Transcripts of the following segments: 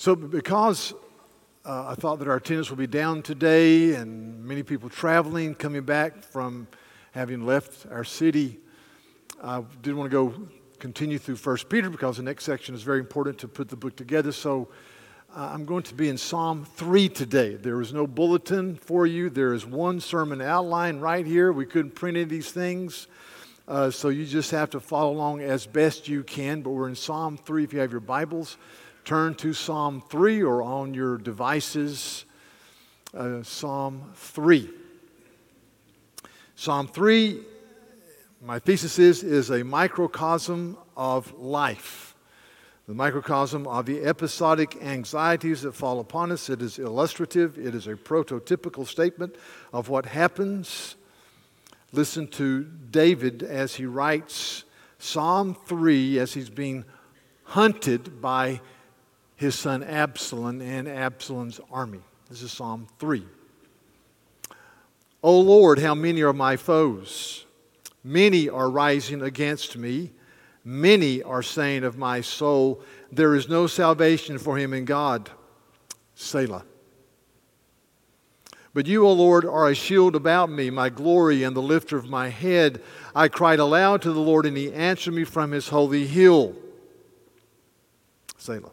So, because uh, I thought that our attendance would be down today and many people traveling, coming back from having left our city, I did want to go continue through 1 Peter because the next section is very important to put the book together. So, uh, I'm going to be in Psalm 3 today. There is no bulletin for you, there is one sermon outline right here. We couldn't print any of these things. Uh, so you just have to follow along as best you can. But we're in Psalm 3 if you have your Bibles turn to Psalm 3 or on your devices, uh, Psalm 3. Psalm 3, my thesis is, is a microcosm of life. The microcosm of the episodic anxieties that fall upon us. It is illustrative, it is a prototypical statement of what happens. Listen to David as he writes Psalm 3 as he's being hunted by his son Absalom and Absalom's army. This is Psalm 3. O Lord, how many are my foes? Many are rising against me. Many are saying of my soul, There is no salvation for him in God. Selah. But you, O Lord, are a shield about me, my glory and the lifter of my head. I cried aloud to the Lord, and he answered me from his holy hill. Selah.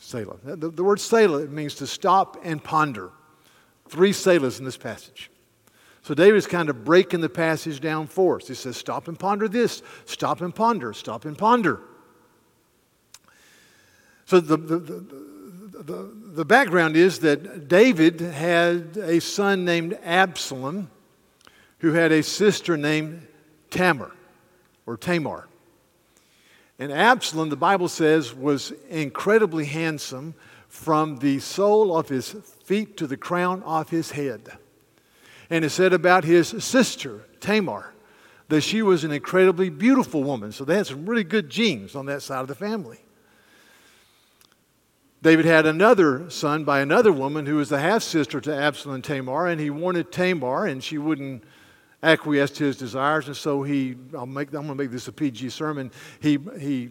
Selah. The, the word Selah means to stop and ponder. Three Selahs in this passage. So David is kind of breaking the passage down for us. He says, Stop and ponder this, stop and ponder, stop and ponder. So the, the, the, the, the background is that David had a son named Absalom who had a sister named Tamar or Tamar. And Absalom, the Bible says, was incredibly handsome from the sole of his feet to the crown of his head. And it said about his sister, Tamar, that she was an incredibly beautiful woman. So they had some really good genes on that side of the family. David had another son by another woman who was the half sister to Absalom and Tamar, and he wanted Tamar, and she wouldn't acquiesced to his desires, and so he, I'll make, I'm going to make this a PG sermon, he, he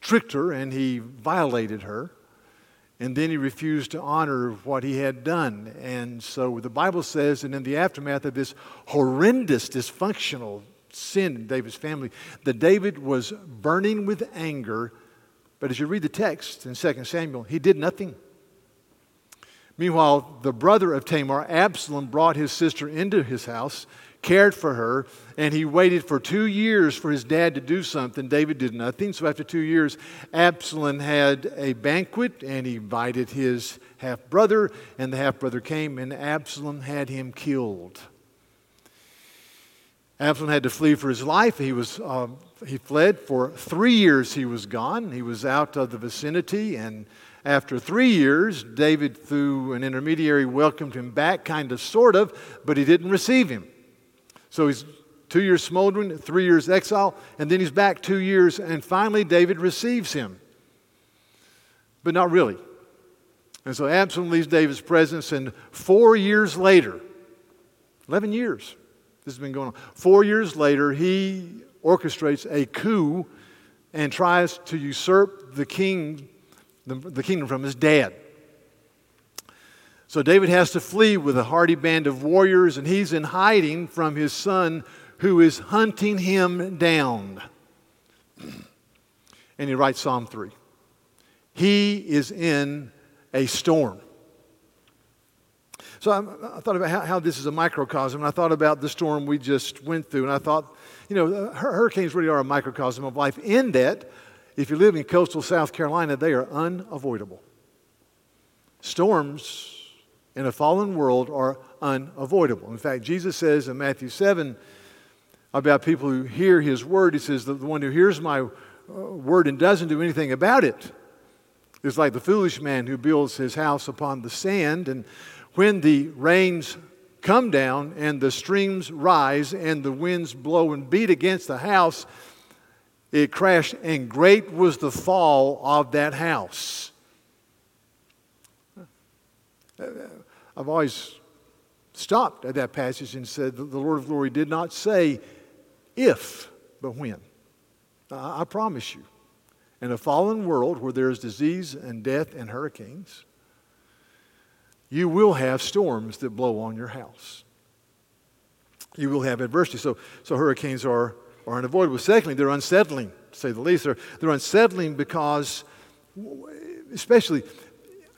tricked her and he violated her. And then he refused to honor what he had done. And so the Bible says, and in the aftermath of this horrendous, dysfunctional sin in David's family, that David was burning with anger. But as you read the text in 2 Samuel, he did nothing. Meanwhile, the brother of Tamar, Absalom, brought his sister into his house, cared for her, and he waited for two years for his dad to do something. David did nothing. So after two years, Absalom had a banquet and he invited his half brother, and the half brother came, and Absalom had him killed. Absalom had to flee for his life. He, was, uh, he fled for three years. He was gone. He was out of the vicinity and after three years, David, through an intermediary, welcomed him back, kind of, sort of, but he didn't receive him. So he's two years smoldering, three years exile, and then he's back two years, and finally David receives him. But not really. And so Absalom leaves David's presence, and four years later, 11 years, this has been going on. Four years later, he orchestrates a coup and tries to usurp the king the, the kingdom from his dad. So David has to flee with a hardy band of warriors, and he's in hiding from his son who is hunting him down. And he writes Psalm 3. He is in a storm. So I, I thought about how, how, this is a microcosm, and I thought about the storm we just went through, and I thought, you know, hurricanes really are a microcosm of life in that if you live in coastal South Carolina, they are unavoidable. Storms in a fallen world are unavoidable. In fact, Jesus says in Matthew 7 about people who hear his word, he says, The one who hears my uh, word and doesn't do anything about it is like the foolish man who builds his house upon the sand. And when the rains come down and the streams rise and the winds blow and beat against the house, it crashed, and great was the fall of that house. I've always stopped at that passage and said the Lord of glory did not say if, but when. I promise you, in a fallen world where there is disease and death and hurricanes, you will have storms that blow on your house. You will have adversity. So, so hurricanes are, are unavoidable. Secondly, they're unsettling, to say the least. They're, they're unsettling because, especially,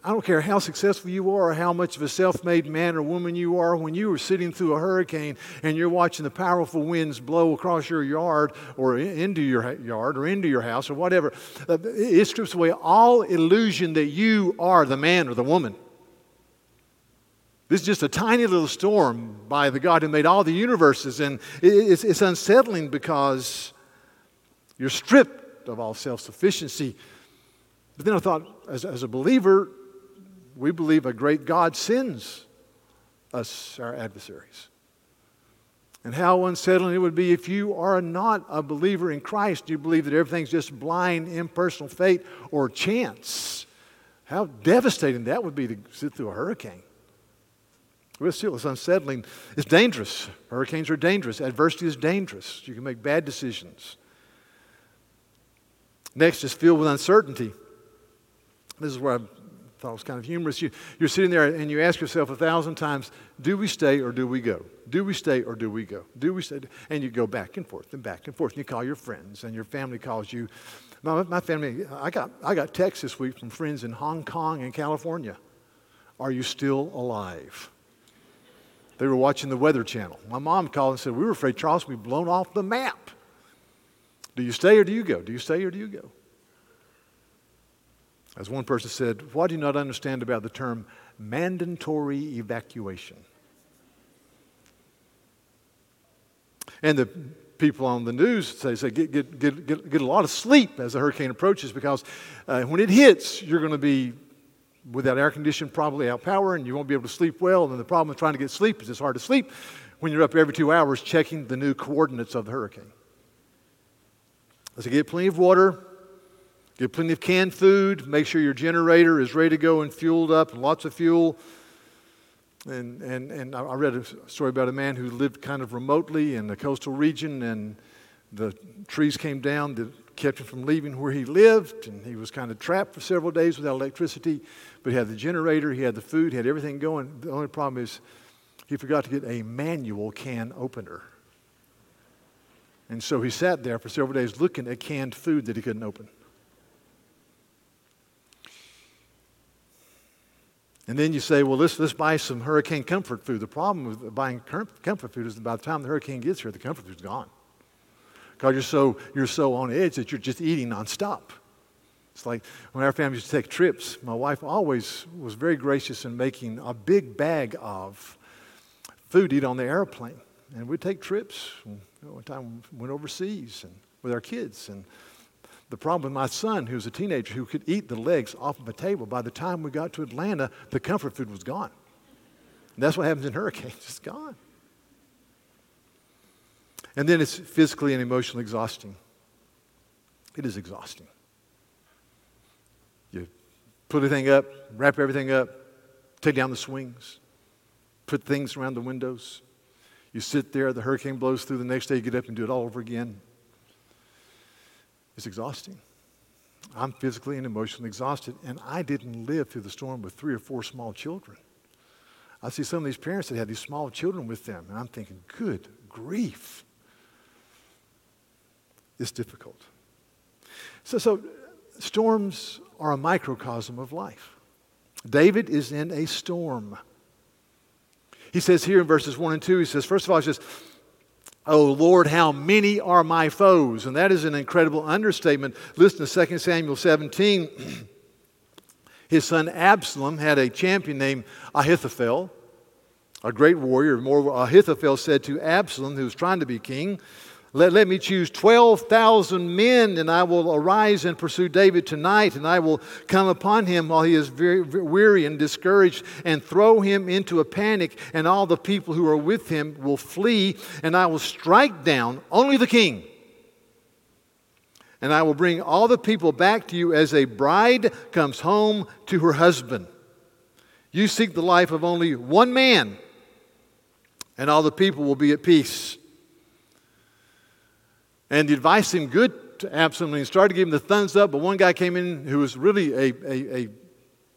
I don't care how successful you are or how much of a self made man or woman you are, when you are sitting through a hurricane and you're watching the powerful winds blow across your yard or into your yard or into your house or whatever, uh, it strips away all illusion that you are the man or the woman. This is just a tiny little storm by the God who made all the universes, and it's, it's unsettling because you're stripped of all self sufficiency. But then I thought, as, as a believer, we believe a great God sends us our adversaries. And how unsettling it would be if you are not a believer in Christ, you believe that everything's just blind, impersonal fate or chance. How devastating that would be to sit through a hurricane. Well, it's unsettling. It's dangerous. Hurricanes are dangerous. Adversity is dangerous. You can make bad decisions. Next is filled with uncertainty. This is where I thought it was kind of humorous. You, you're sitting there and you ask yourself a thousand times, do we stay or do we go? Do we stay or do we go? Do we stay? And you go back and forth and back and forth. And you call your friends and your family calls you. My, my family, I got, I got texts this week from friends in Hong Kong and California. Are you still alive? They were watching the Weather Channel. My mom called and said, We were afraid Charles would be blown off the map. Do you stay or do you go? Do you stay or do you go? As one person said, What do you not understand about the term mandatory evacuation? And the people on the news say, say get, get, get, get, get a lot of sleep as the hurricane approaches because uh, when it hits, you're going to be without air conditioning, probably out power, and you won't be able to sleep well. And the problem with trying to get sleep is it's hard to sleep when you're up every two hours checking the new coordinates of the hurricane. So get plenty of water, get plenty of canned food, make sure your generator is ready to go and fueled up, and lots of fuel. And, and, and I read a story about a man who lived kind of remotely in the coastal region, and the trees came down that kept him from leaving where he lived, and he was kind of trapped for several days without electricity. But he had the generator, he had the food, he had everything going. The only problem is he forgot to get a manual can opener. And so he sat there for several days looking at canned food that he couldn't open. And then you say, well, let's, let's buy some hurricane comfort food. The problem with buying comfort food is that by the time the hurricane gets here, the comfort food's gone you're so, you're so on edge that you're just eating nonstop. It's like when our family used to take trips, my wife always was very gracious in making a big bag of food to eat on the airplane. And we'd take trips. One time we went overseas and with our kids. And the problem with my son, who was a teenager who could eat the legs off of a table, by the time we got to Atlanta, the comfort food was gone. And that's what happens in hurricanes, it's gone. And then it's physically and emotionally exhausting. It is exhausting. You put everything up, wrap everything up, take down the swings, put things around the windows. You sit there, the hurricane blows through, the next day you get up and do it all over again. It's exhausting. I'm physically and emotionally exhausted, and I didn't live through the storm with three or four small children. I see some of these parents that had these small children with them, and I'm thinking, good grief is difficult. So, so storms are a microcosm of life. David is in a storm. He says here in verses 1 and 2, he says, first of all, he says, Oh Lord, how many are my foes? And that is an incredible understatement. Listen to 2 Samuel 17. His son Absalom had a champion named Ahithophel, a great warrior. More, Ahithophel said to Absalom, who was trying to be king, Let, let me choose 12,000 men, and I will arise and pursue David tonight, and I will come upon him while he is very, very weary and discouraged, and throw him into a panic, and all the people who are with him will flee, and I will strike down only the king. And I will bring all the people back to you as a bride comes home to her husband. You seek the life of only one man, and all the people will be at peace. And the advice seemed good to Absalom. He started to give him the thumbs up, but one guy came in who was really a, a, a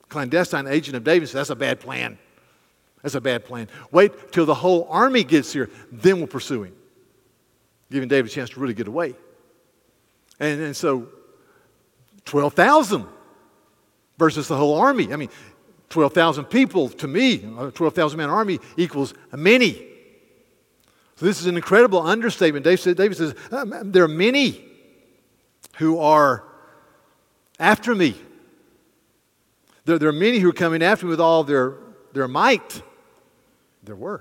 clandestine agent of David said, That's a bad plan. That's a bad plan. Wait till the whole army gets here, then we'll pursue him. Giving David a chance to really get away. And, and so, 12,000 versus the whole army. I mean, 12,000 people to me, a 12,000 man army equals many. So this is an incredible understatement. David, says, um, there are many who are after me. There, there are many who are coming after me with all their, their might. There were.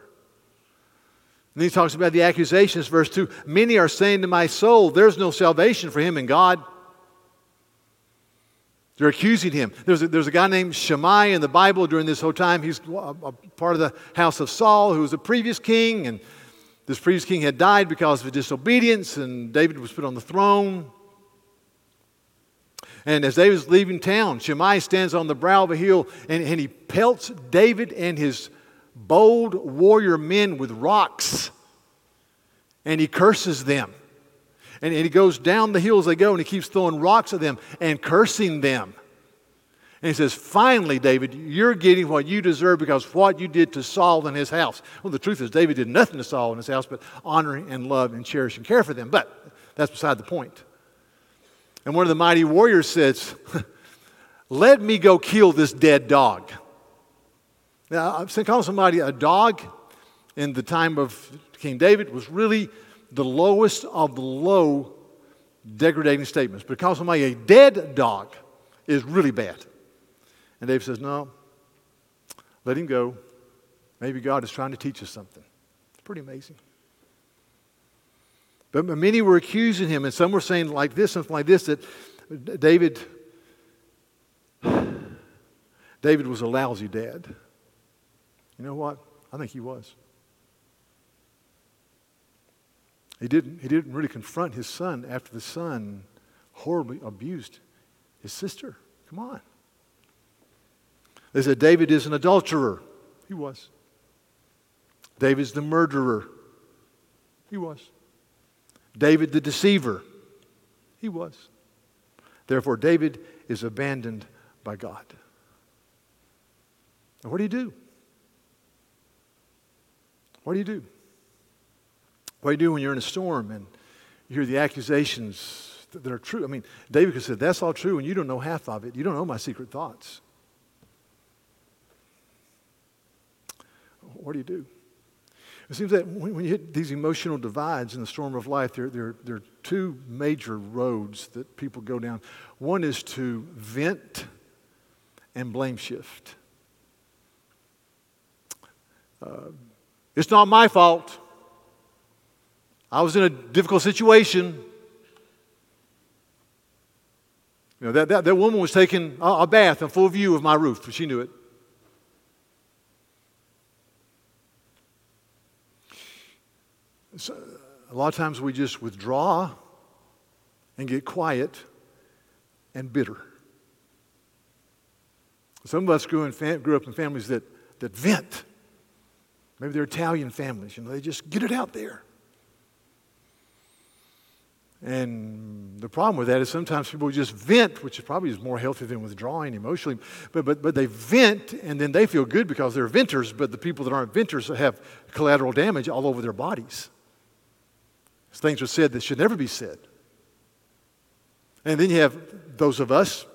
And then he talks about the accusations, verse 2 Many are saying to my soul, There's no salvation for him in God. They're accusing him. There's a, there's a guy named Shimei in the Bible during this whole time. He's a, a part of the house of Saul, who was a previous king, and this previous king had died because of disobedience, and David was put on the throne. And as David is leaving town, Shimei stands on the brow of a hill and, and he pelts David and his bold warrior men with rocks. And he curses them. And, and he goes down the hill as they go and he keeps throwing rocks at them and cursing them. And he says, Finally, David, you're getting what you deserve because what you did to Saul and his house. Well, the truth is, David did nothing to Saul and his house but honor and love and cherish and care for them. But that's beside the point. And one of the mighty warriors says, Let me go kill this dead dog. Now, calling somebody a dog in the time of King David was really the lowest of the low degrading statements. But calling somebody a dead dog is really bad. And David says, No, let him go. Maybe God is trying to teach us something. It's pretty amazing. But many were accusing him, and some were saying like this, something like this, that David, David was a lousy dad. You know what? I think he was. He didn't, he didn't really confront his son after the son horribly abused his sister. Come on. They said David is an adulterer. He was. David's the murderer. He was. David the deceiver. He was. Therefore, David is abandoned by God. And what do you do? What do you do? What do you do when you're in a storm and you hear the accusations that are true? I mean, David could say, That's all true, and you don't know half of it. You don't know my secret thoughts. What do you do? It seems that when you hit these emotional divides in the storm of life, there, there, there are two major roads that people go down. One is to vent and blame shift. Uh, it's not my fault. I was in a difficult situation. You know, that, that, that woman was taking a, a bath in full view of my roof. but She knew it. So, a lot of times we just withdraw and get quiet and bitter. Some of us grew, fam- grew up in families that, that vent. Maybe they're Italian families, you know, they just get it out there. And the problem with that is sometimes people just vent, which is probably is more healthy than withdrawing emotionally. But, but, but they vent and then they feel good because they're venters, but the people that aren't venters have collateral damage all over their bodies. Things are said that should never be said. And then you have those of us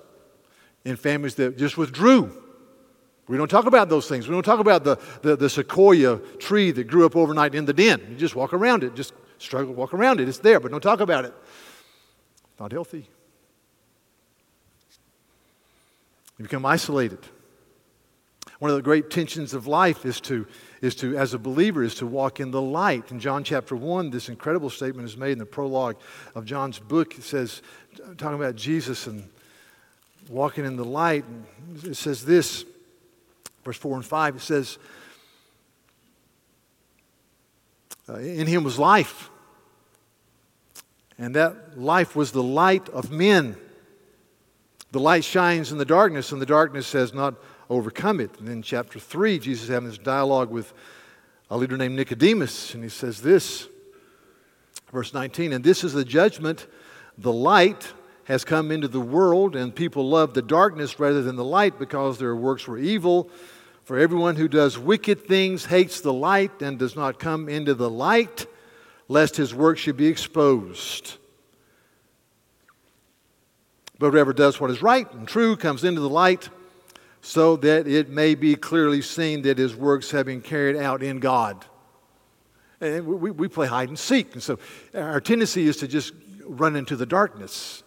in families that just withdrew. We don't talk about those things. We don't talk about the, the, the, sequoia tree that grew up overnight in the den. You just walk around it, just struggle, walk around it. It's there, but don't talk about it. Not healthy. You become isolated. One of the great tensions of life is to, is to, as a believer, is to walk in the light. In John chapter 1, this incredible statement is made in the prologue of John's book. It says, talking about Jesus and walking in the light, it says this, verse 4 and 5, it says, uh, In him was life, and that life was the light of men. The light shines in the darkness, and the darkness has not overcome it. And in chapter 3, Jesus is having this dialogue with a leader named Nicodemus, and he says this, verse 19, and this is the judgment, the light has come into the world, and people love the darkness rather than the light because their works were evil. For everyone who does wicked things hates the light and does not come into the light, lest his work should be exposed. But whoever does what is right and true comes into the light so that it may be clearly seen that his works have been carried out in God. And we, we play hide and seek. And so our tendency is to just run into the darkness.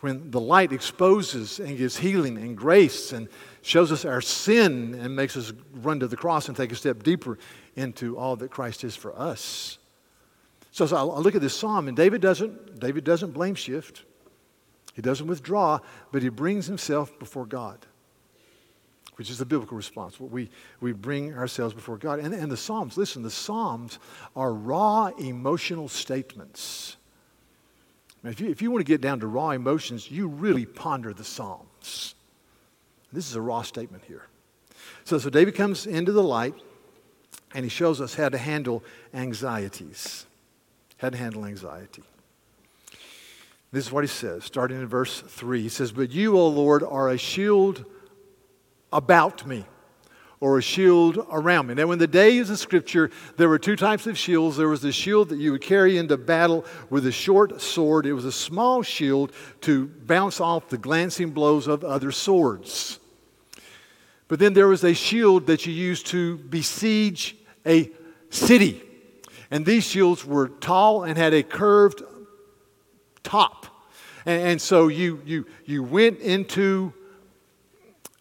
When the light exposes and gives healing and grace and shows us our sin and makes us run to the cross and take a step deeper into all that Christ is for us. So, so I look at this psalm, and David doesn't, David doesn't blame shift. He doesn't withdraw, but he brings himself before God which is the biblical response. We, we bring ourselves before God. And, and the Psalms, listen, the Psalms are raw emotional statements. If, you, if you want to get down to raw emotions, you really ponder the Psalms. This is a raw statement here. So, so David comes into the light and he shows us how to handle anxieties. How to handle anxiety. This is what he says, starting in verse 3. He says, But you, O Lord, are a shield about me or a shield around me. Now, in the days of Scripture, there were two types of shields. There was the shield that you would carry into battle with a short sword, it was a small shield to bounce off the glancing blows of other swords. But then there was a shield that you used to besiege a city. And these shields were tall and had a curved top. And, and so you, you, you went into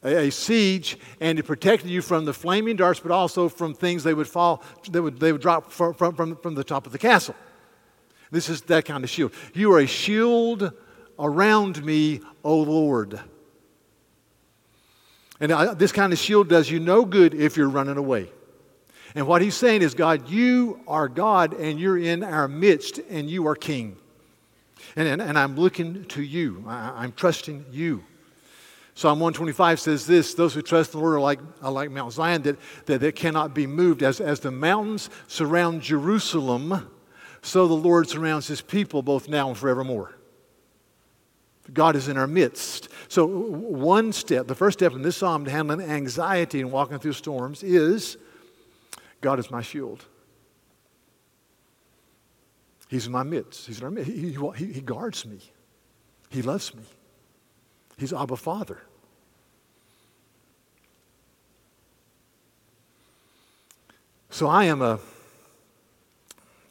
a, siege, and it protected you from the flaming darts, but also from things they would fall, they would, they would drop from, from, from the top of the castle. This is that kind of shield. You are a shield around me, O Lord. And I, this kind of shield does you no good if you're running away. And what he's saying is, God, you are God and you're in our midst and you are king. And, and, and I'm looking to you, I, I'm trusting you. Psalm 125 says this Those who trust in the Lord are like, are like Mount Zion that, that, cannot be moved. As, as the mountains surround Jerusalem, so the Lord surrounds his people both now and forevermore. God is in our midst. So, one step, the first step in this psalm to handling anxiety and walking through storms is God is my shield. He's in my midst. He's in our midst. He, he, he guards me. He loves me. He's Abba Father. So I am a,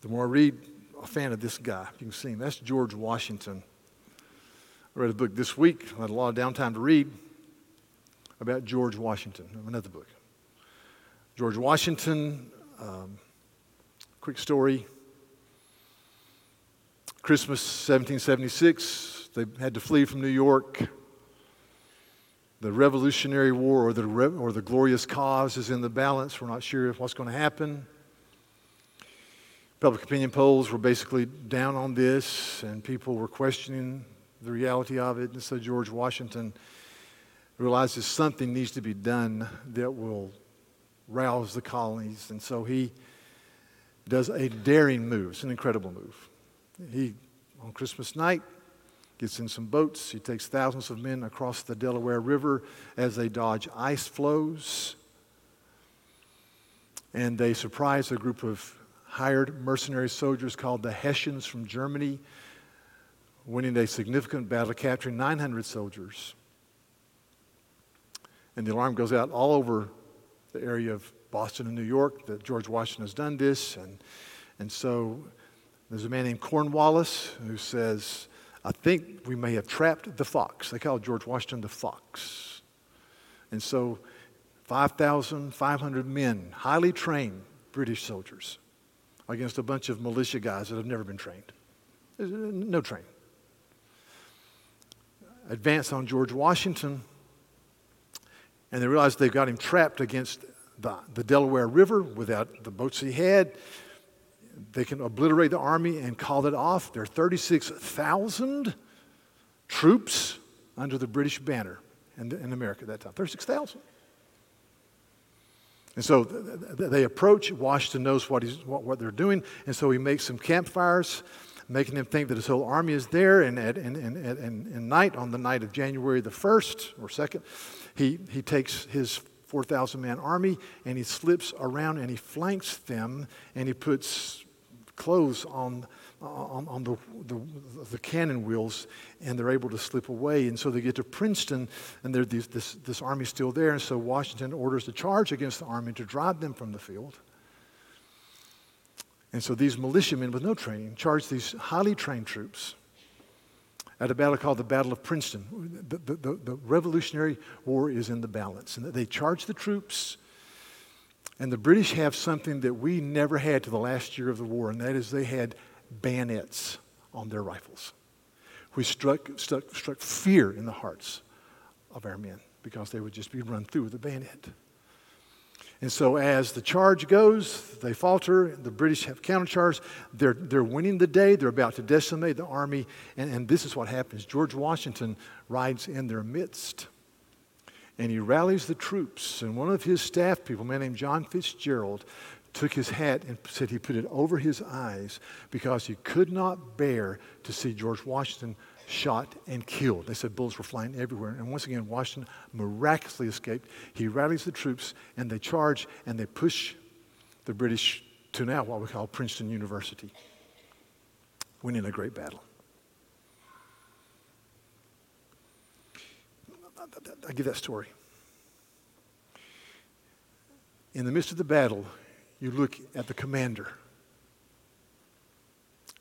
the more I read, a fan of this guy. You can see him. That's George Washington. I read a book this week. I had a lot of downtime to read about George Washington. Another book. George Washington, um, quick story. Christmas 1776, they had to flee from New York. The Revolutionary War or the, or the glorious cause is in the balance. We're not sure what's going to happen. Public opinion polls were basically down on this, and people were questioning the reality of it. And so George Washington realizes something needs to be done that will rouse the colonies. And so he does a daring move. It's an incredible move. He, on Christmas night, gets in some boats. He takes thousands of men across the Delaware River as they dodge ice floes. And they surprise a group of hired mercenary soldiers called the Hessians from Germany, winning a significant battle, capturing 900 soldiers. And the alarm goes out all over the area of Boston and New York that George Washington has done this. And, and so there's a man named Cornwallis who says, I think we may have trapped the fox. They called George Washington the fox. And so 5,500 men, highly trained British soldiers, against a bunch of militia guys that have never been trained. No training. Advance on George Washington, and they realize they've got him trapped against the, the Delaware River without the boats he had. They can obliterate the army and call it off. There are 36,000 troops under the British banner in, in America at that time. 36,000. And so they approach. Washington knows what, he's, what, what, they're doing. And so he makes some campfires, making them think that his whole army is there. And at, and, and, and, and night, on the night of January the 1st or 2nd, he, he takes his 4,000 man army and he slips around and he flanks them and he puts clothes on, uh, on, on the, the, the, cannon wheels and they're able to slip away. And so they get to Princeton and these, this, this army's still there. And so Washington orders a charge against the army to drive them from the field. And so these militiamen with no training charge these highly trained troops at a battle called the Battle of Princeton. The, the, the, the Revolutionary War is in the balance. And they charge the troops and the British have something that we never had to the last year of the war, and that is they had bayonets on their rifles, which struck, struck, struck fear in the hearts of our men because they would just be run through with a bayonet. And so, as the charge goes, they falter. The British have countercharged. They're, they're winning the day. They're about to decimate the army. And, and this is what happens George Washington rides in their midst and he rallies the troops. And one of his staff people, a man named John Fitzgerald, took his hat and said he put it over his eyes because he could not bear to see George Washington shot and killed. They said bullets were flying everywhere. And once again, Washington miraculously escaped. He rallies the troops and they charge and they push the British to now what we call Princeton University, winning a great battle. I give that story. In the midst of the battle, you look at the commander.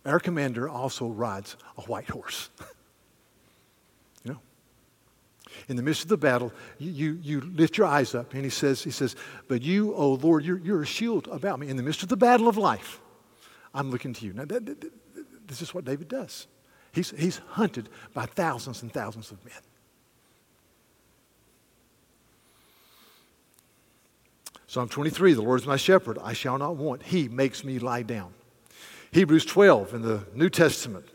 Our commander also rides a white horse. you know? In the midst of the battle, you, you, lift your eyes up and he says, he says, But you, O Lord, you're, you're a shield about me. In the midst of the battle of life, I'm looking to you. Now, that, that, this is what David does. He's, he's hunted by thousands and thousands of men. Psalm 23 The Lord is my shepherd, I shall not want. He makes me lie down. Hebrews 12 in the New Testament,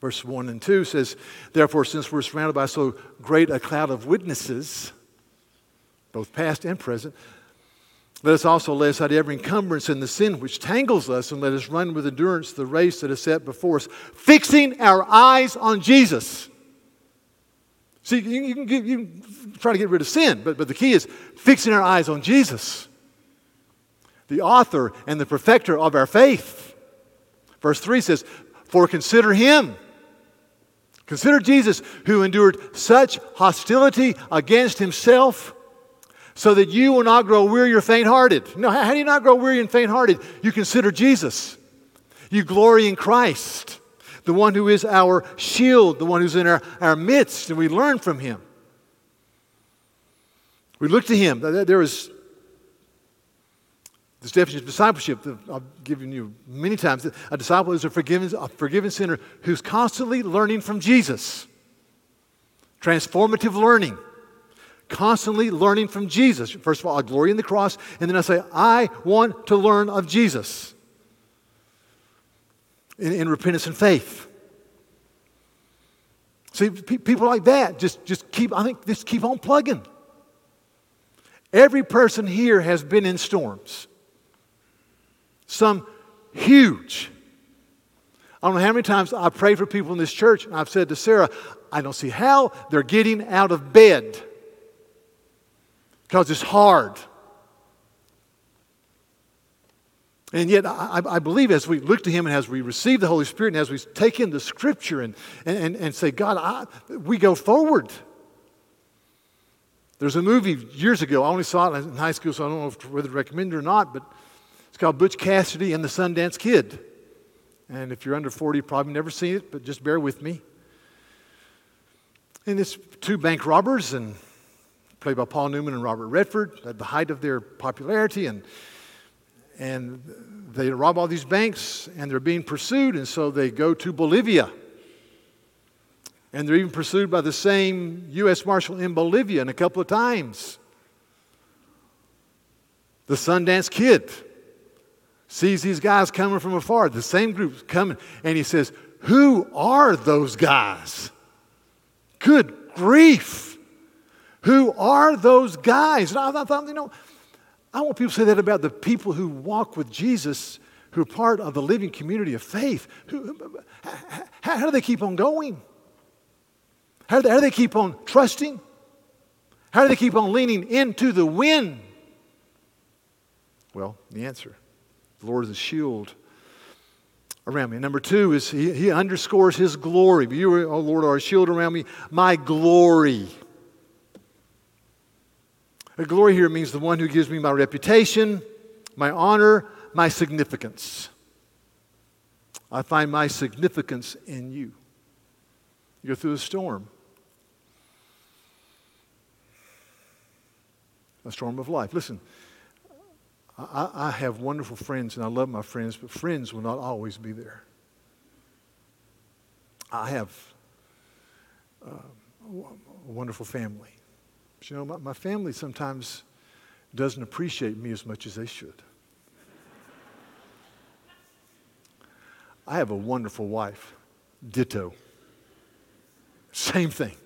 verse 1 and 2 says, Therefore, since we're surrounded by so great a cloud of witnesses, both past and present, let us also lay aside every encumbrance and the sin which tangles us, and let us run with endurance the race that is set before us, fixing our eyes on Jesus See, you, can, get, you can try to get rid of sin, but, but the key is fixing our eyes on Jesus, the author and the perfecter of our faith. Verse 3 says, For consider him. Consider Jesus who endured such hostility against himself so that you will not grow weary or faint hearted. No, how do you not grow weary and faint hearted? You consider Jesus. You glory in Christ the one who is our shield, the one who's in our, our midst, and we learn from him. We look to him. There is this definition of discipleship that I've given you many times. A disciple is a forgiven, a forgiven sinner who's constantly learning from Jesus. Transformative learning. Constantly learning from Jesus. First of all, I glory in the cross, and then I say, I want to learn of Jesus in, in repentance and faith. See, pe- people like that just, just keep, I think, just keep on plugging. Every person here has been in storms. Some huge. I don't know how many times I've prayed for people in this church, and I've said to Sarah, I don't see how they're getting out of bed because it's hard. And yet, I, I, believe as we look to Him and as we receive the Holy Spirit and as we take in the Scripture and, and, and say, God, I, we go forward. There's a movie years ago, I only saw it in high school, so I don't know whether to recommend it or not, but it's called Butch Cassidy and the Sundance Kid. And if you're under 40, you've probably never seen it, but just bear with me. And it's two bank robbers and played by Paul Newman and Robert Redford, at the height of their popularity. And, and they rob all these banks, and they're being pursued, and so they go to Bolivia. And they're even pursued by the same U.S. Marshal in Bolivia and a couple of times. The Sundance Kid sees these guys coming from afar, the same group coming, and he says, Who are those guys? Good grief. Who are those guys? And I thought, you know, I want people to say that about the people who walk with Jesus, who are part of the living community of faith. Who, how, how do they keep on going? How do, they, how do they keep on trusting? How do they keep on leaning into the wind? Well, the answer the Lord is a shield around me. number two is he, he underscores his glory. You, oh Lord, are a shield around me, my glory. A glory here means the one who gives me my reputation, my honor, my significance. I find my significance in you. You go through a storm, a storm of life. Listen, I, I have wonderful friends and I love my friends, but friends will not always be there. I have uh, a wonderful family. You know, my, my family sometimes doesn't appreciate me as much as they should. I have a wonderful wife, ditto. Same thing.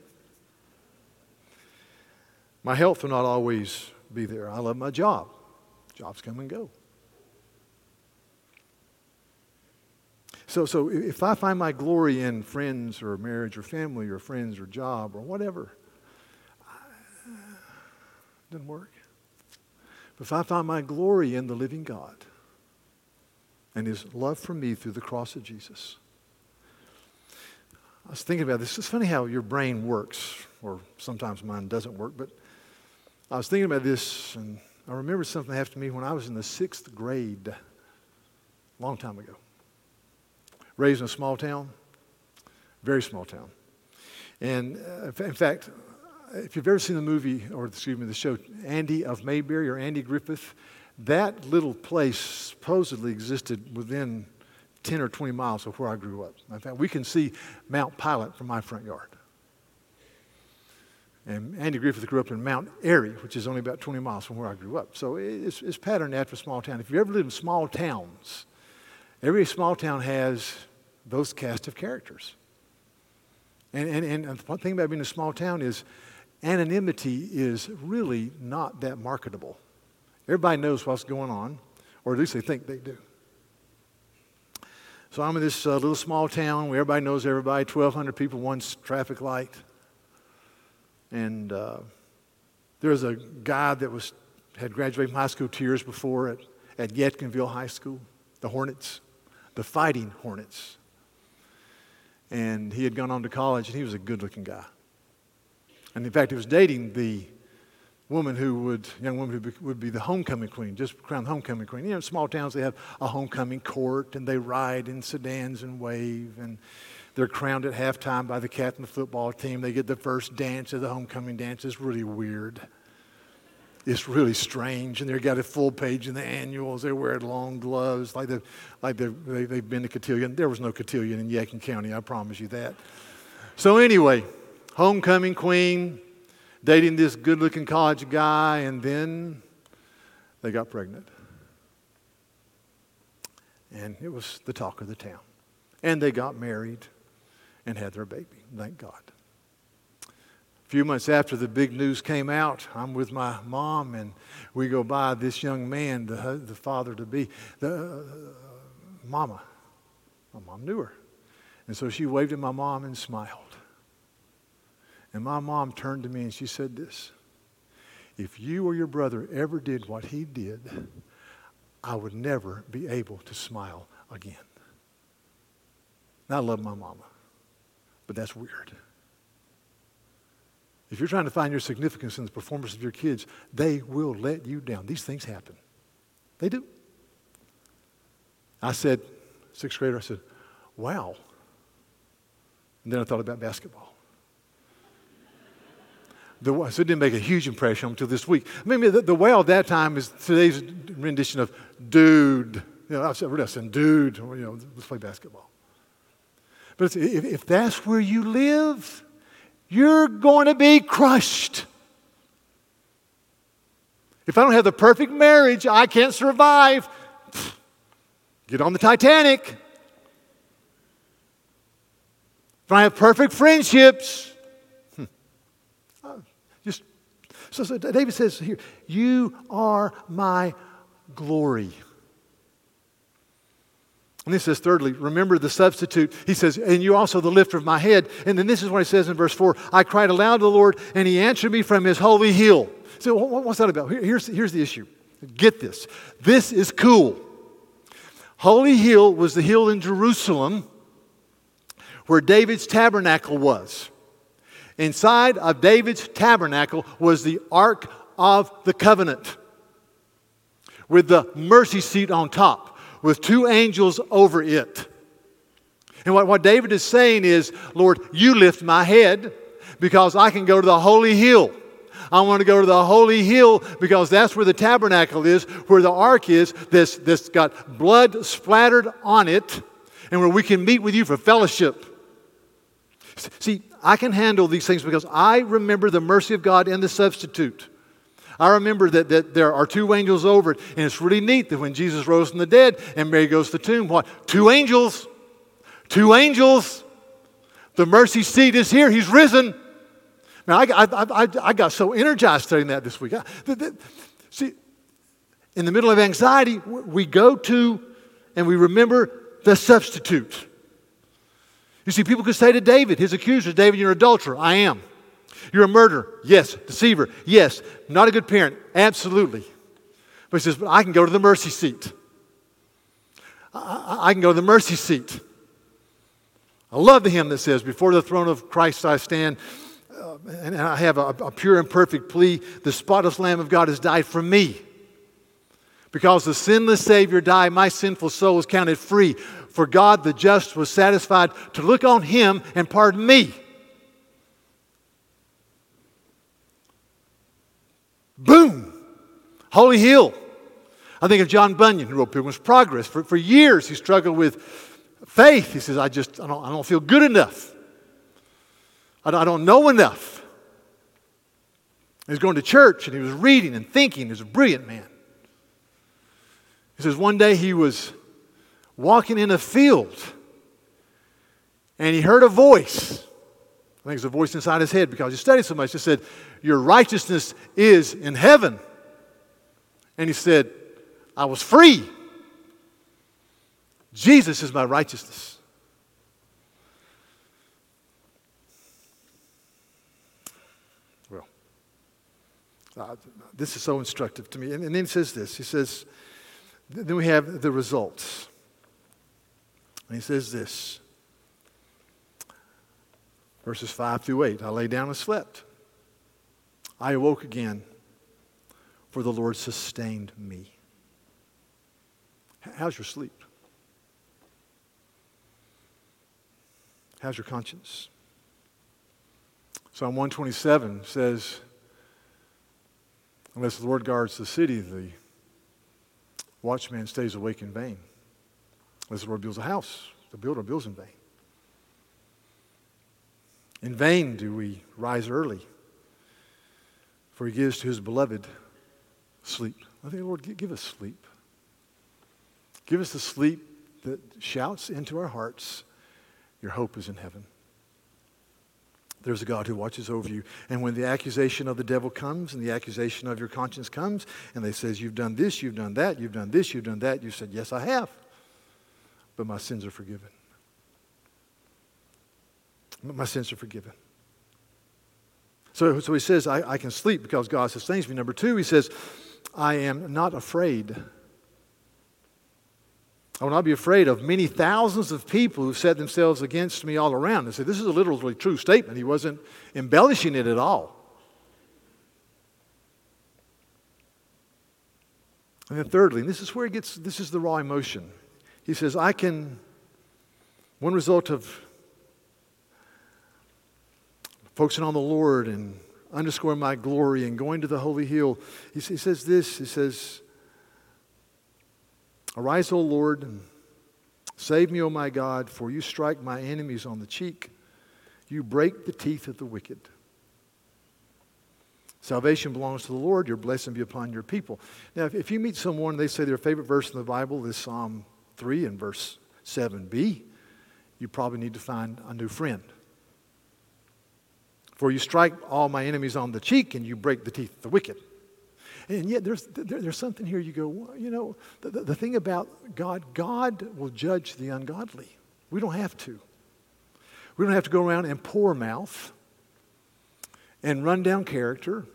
My health will not always be there. I love my job. Jobs come and go. So, so if I find my glory in friends or marriage or family or friends or job or whatever, doesn't work. But if I find my glory in the living God and his love for me through the cross of Jesus, I was thinking about this. It's funny how your brain works, or sometimes mine doesn't work, but I was thinking about this, and I remember something happened to me when I was in the sixth grade, a long time ago. Raised in a small town, very small town. And uh, in fact, if you've ever seen the movie, or excuse me, the show Andy of Mayberry or Andy Griffith, that little place supposedly existed within 10 or 20 miles of where I grew up. In fact, we can see Mount Pilot from my front yard. And Andy Griffith grew up in Mount Airy, which is only about 20 miles from where I grew up. So it's, it's patterned after a small town. If you ever lived in small towns, every small town has those cast of characters. And, and, and the thing about being a small town is anonymity is really not that marketable. Everybody knows what's going on, or at least they think they do. So I'm in this uh, little small town where everybody knows everybody, 1,200 people, one traffic light. And uh, there was a guy that was, had graduated from high school two years before at, at Yadkinville High School, the Hornets, the Fighting Hornets. And he had gone on to college, and he was a good looking guy. And in fact, he was dating the woman who would, young woman who would be the homecoming queen, just crowned homecoming queen. You know, small towns, they have a homecoming court and they ride in sedans and wave and they're crowned at halftime by the captain of the football team. They get the first dance of the homecoming dance. It's really weird. It's really strange. And they've got a full page in the annuals. They wear long gloves like, they've, like they've, they've been to cotillion. There was no cotillion in Yadkin County, I promise you that. So, anyway, homecoming queen, dating this good looking college guy, and then they got pregnant. And it was the talk of the town. And they got married and had their baby. Thank God. A few months after the big news came out, I'm with my mom, and we go by this young man, the, the father to be, the uh, mama. My mom knew her. And so she waved at my mom and smiled. And my mom turned to me and she said this If you or your brother ever did what he did, I would never be able to smile again. I love my mama, but that's weird. If you're trying to find your significance in the performance of your kids, they will let you down. These things happen. They do. I said, sixth grader, I said, wow. And then I thought about basketball. The, so it didn't make a huge impression until this week. I mean, the, the whale at that time is today's rendition of dude. You know, I said, dude, you know, let's play basketball. But if, if that's where you live, you're going to be crushed. If I don't have the perfect marriage, I can't survive. Get on the Titanic. If I have perfect friendships, so, so David says here, "You are my glory." And he says, thirdly, remember the substitute. He says, and you also the lifter of my head. And then this is what he says in verse 4 I cried aloud to the Lord, and he answered me from his holy hill. So, what's that about? Here's, here's the issue. Get this. This is cool. Holy Hill was the hill in Jerusalem where David's tabernacle was. Inside of David's tabernacle was the Ark of the Covenant with the mercy seat on top, with two angels over it. And what, what David is saying is, Lord, you lift my head because I can go to the holy hill. I want to go to the holy hill because that's where the tabernacle is, where the ark is, this, this got blood splattered on it, and where we can meet with you for fellowship. See, I can handle these things because I remember the mercy of God in the substitute. I remember that, that there are two angels over it, and it's really neat that when Jesus rose from the dead and Mary goes to the tomb, what? Two angels. Two angels. The mercy seat is here. He's risen. Now, I, I, I, I got so energized studying that this week. I, see, in the middle of anxiety, we go to and we remember the substitute. You see, people could say to David, his accusers, David, you're an adulterer. I am. You're a murderer. Yes. Deceiver. Yes. Not a good parent. Absolutely. But he says, but I can go to the mercy seat. I, I can go to the mercy seat. I love the hymn that says, Before the throne of Christ I stand, uh, and I have a, a pure and perfect plea. The spotless Lamb of God has died for me. Because the sinless Savior died, my sinful soul is counted free. For God the just was satisfied to look on him and pardon me. Boom! Holy Hill. I think of John Bunyan, who wrote Pilgrim's Progress. For, for years, he struggled with faith. He says, I just, I don't, I don't feel good enough. I don't, I don't know enough. He was going to church and he was reading and thinking. He was a brilliant man. He says, one day he was walking in a field and he heard a voice. I think it's a voice inside his head because he studied so much. He said, Your righteousness is in heaven. And he said, I was free. Jesus is my righteousness. Well, uh, this is so instructive to me. And, and then he says this He says, Then we have the results. And he says this verses 5 through 8 I lay down and slept. I awoke again, for the Lord sustained me. How's your sleep? How's your conscience? Psalm 127 says, Unless the Lord guards the city, the watchman stays awake in vain. As the Lord builds a house, the builder builds in vain. In vain do we rise early, for he gives to his beloved sleep. I think, Lord, give us sleep. Give us the sleep that shouts into our hearts, Your hope is in heaven. There's a God who watches over you. And when the accusation of the devil comes and the accusation of your conscience comes, and they says, You've done this, you've done that, you've done this, you've done that, you said, Yes, I have but my sins are forgiven. My sins are forgiven. So, so he says, I, I can sleep because God sustains me. Number two, he says, I am not afraid. I will not be afraid of many thousands of people who set themselves against me all around. And say, this is a literally true statement. He wasn't embellishing it at all. And then thirdly, and this is where it gets, this is the raw emotion. He says, I can, one result of focusing on the Lord and underscoring my glory and going to the holy hill, he, he says this He says, Arise, O Lord, and save me, O my God, for you strike my enemies on the cheek. You break the teeth of the wicked. Salvation belongs to the Lord. Your blessing be upon your people. Now, if, if you meet someone, they say their favorite verse in the Bible is Psalm 3 and verse 7b, you probably need to find a new friend. For you strike all my enemies on the cheek and you break the teeth of the wicked. And yet, there's, there, there's something here you go, you know, the, the, the thing about God, God will judge the ungodly. We don't have to. We don't have to go around and pour mouth and run down character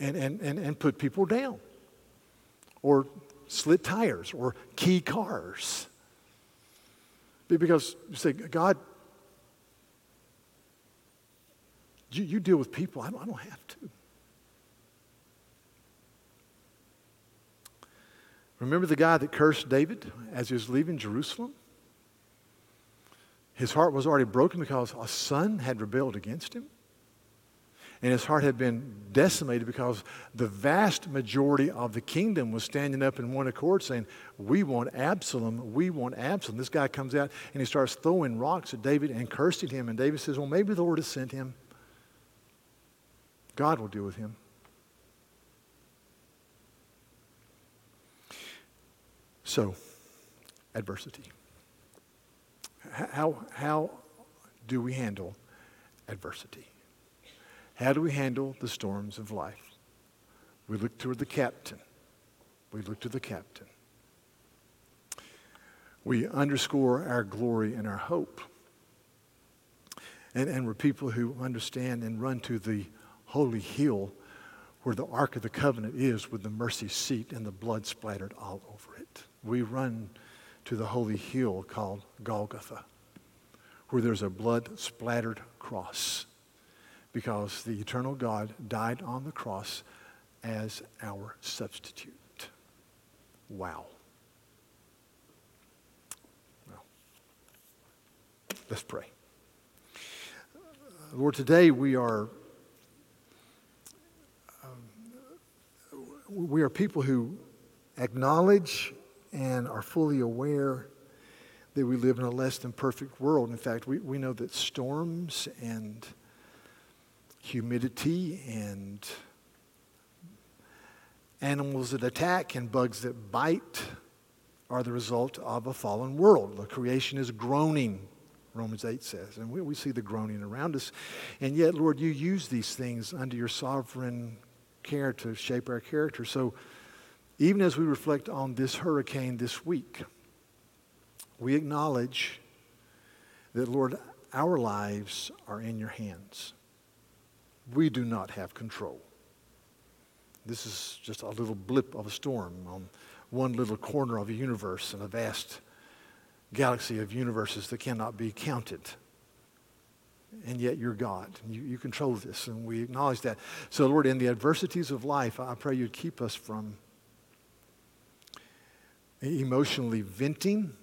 and, and, and, and put people down or slit tires or key cars. Because you say, God, you, you deal with people. I don't, I don't have to. Remember the guy that cursed David as he was leaving Jerusalem? His heart was already broken because a son had rebelled against him and his heart had been decimated because the vast majority of the kingdom was standing up in one accord saying, We want Absalom, we want Absalom. This guy comes out and he starts throwing rocks at David and cursing him. And David says, Well, maybe the Lord has sent him. God will deal with him. So, adversity. How, how do we handle adversity? How do we handle the storms of life? We look toward the captain. We look to the captain. We underscore our glory and our hope. And, and we're people who understand and run to the holy hill where the Ark of the Covenant is with the mercy seat and the blood splattered all over it. We run to the holy hill called Golgotha, where there's a blood splattered cross because the eternal God died on the cross as our substitute. Wow. Well, let's pray. Lord, today we are um, we are people who acknowledge and are fully aware that we live in a less than perfect world. In fact, we, we know that storms and humidity and animals that attack and bugs that bite are the result of a fallen world. The creation is groaning, Romans 8 says. And we, we see the groaning around us. And yet, Lord, you use these things under your sovereign care to shape our character. So even as we reflect on this hurricane this week, we acknowledge that, Lord, our lives are in your hands we do not have control. This is just a little blip of a storm on one little corner of a universe in a vast galaxy of universes that cannot be counted. And yet you're God. You, you control this, and we acknowledge that. So, Lord, in the adversities of life, I pray you'd keep us from emotionally venting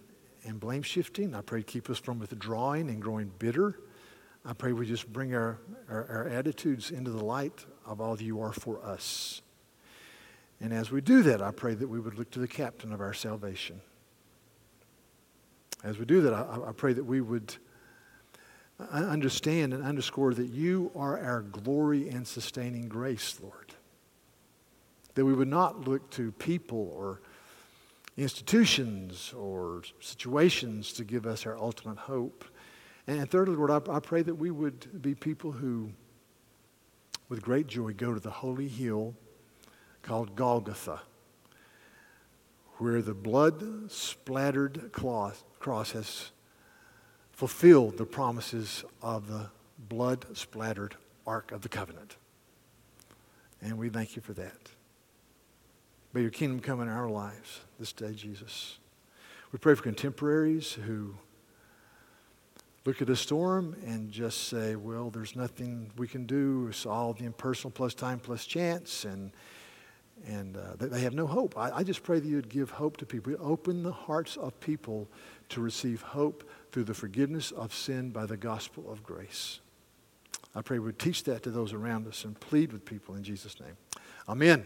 and blame shifting. I pray keep us from withdrawing and growing bitter. I pray we just bring our, our, our, attitudes into the light of all you are for us. And as we do that, I pray that we would look to the captain of our salvation. As we do that, I, I pray that we would understand and underscore that you are our glory and sustaining grace, Lord. That we would not look to people or institutions or situations to give us our ultimate hope and thirdly, Lord, I, I pray that we would be people who, with great joy, go to the holy hill called Golgotha, where the blood splattered cross has fulfilled the promises of the blood splattered Ark of the Covenant. And we thank you for that. May your kingdom come in our lives this day, Jesus. We pray for contemporaries who look at a storm and just say, well, there's nothing we can do. It's all the impersonal plus time plus chance, and, and uh, they have no hope. I, I just pray that you'd give hope to people. You'd open the hearts of people to receive hope through the forgiveness of sin by the gospel of grace. I pray we'd teach that to those around us and plead with people in Jesus' name. Amen.